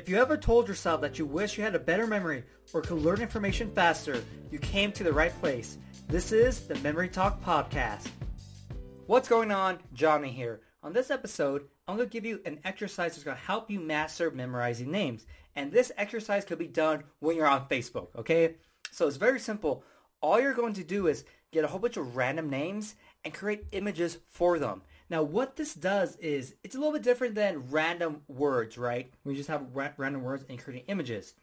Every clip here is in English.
If you ever told yourself that you wish you had a better memory or could learn information faster, you came to the right place. This is the Memory Talk Podcast. What's going on? Johnny here. On this episode, I'm going to give you an exercise that's going to help you master memorizing names. And this exercise could be done when you're on Facebook, okay? So it's very simple. All you're going to do is get a whole bunch of random names and create images for them. Now, what this does is it's a little bit different than random words, right? We just have ra- random words and creating images.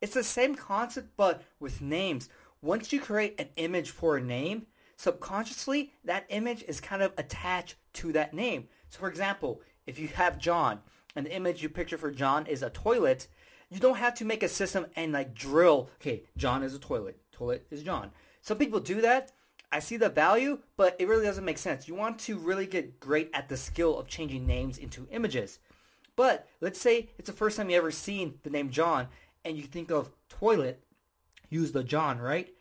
It's the same concept, but with names. Once you create an image for a name, subconsciously that image is kind of attached to that name. So, for example, if you have John and the image you picture for John is a toilet, you don't have to make a system and like drill, okay, John is a toilet, toilet is John. Some people do that, I see the value, but it really doesn't make sense. You want to really get great at the skill of changing names into images. But let's say it's the first time you ever seen the name John and you think of toilet, use the John, right?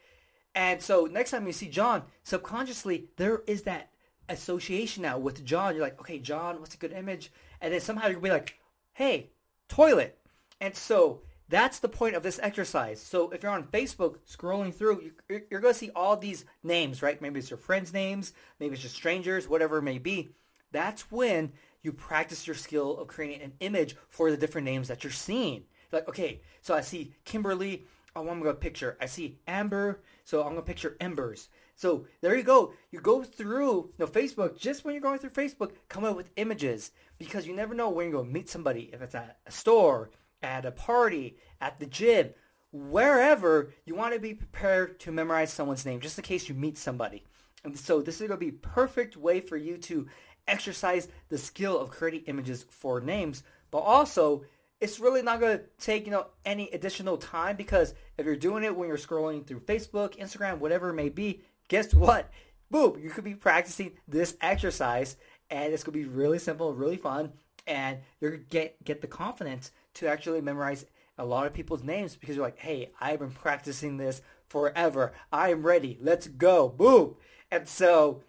And so next time you see John, subconsciously there is that association now with John. You're like, okay, John, what's a good image? And then somehow you'll be like, hey, toilet. And so that's the point of this exercise. So if you're on Facebook scrolling through, you're, you're going to see all these names, right? Maybe it's your friends' names, maybe it's just strangers, whatever it may be. That's when you practice your skill of creating an image for the different names that you're seeing. Like, okay, so I see Kimberly. Oh, I'm going to picture. I see Amber. So I'm going to picture Embers. So there you go. You go through you know, Facebook just when you're going through Facebook, come up with images because you never know when you're going to meet somebody. If it's at a store, at a party, at the gym, wherever, you want to be prepared to memorize someone's name just in case you meet somebody. And so this is going to be perfect way for you to exercise the skill of creating images for names, but also it's really not going to take, you know, any additional time because if you're doing it when you're scrolling through Facebook, Instagram, whatever it may be, guess what? Boom, you could be practicing this exercise and it's going to be really simple, really fun, and you're get, get the confidence to actually memorize a lot of people's names because you're like, hey, I've been practicing this forever. I am ready. Let's go. Boom. And so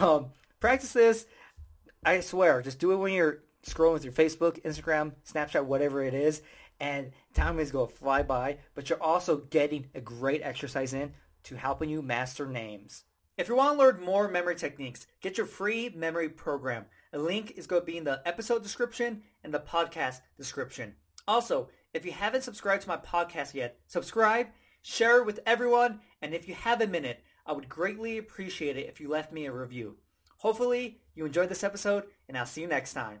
um, practice this. I swear, just do it when you're scrolling through Facebook, Instagram, Snapchat, whatever it is, and time is going to fly by, but you're also getting a great exercise in to helping you master names. If you want to learn more memory techniques, get your free memory program. A link is going to be in the episode description and the podcast description. Also, if you haven't subscribed to my podcast yet, subscribe, share it with everyone, and if you have a minute, I would greatly appreciate it if you left me a review. Hopefully, you enjoyed this episode, and I'll see you next time.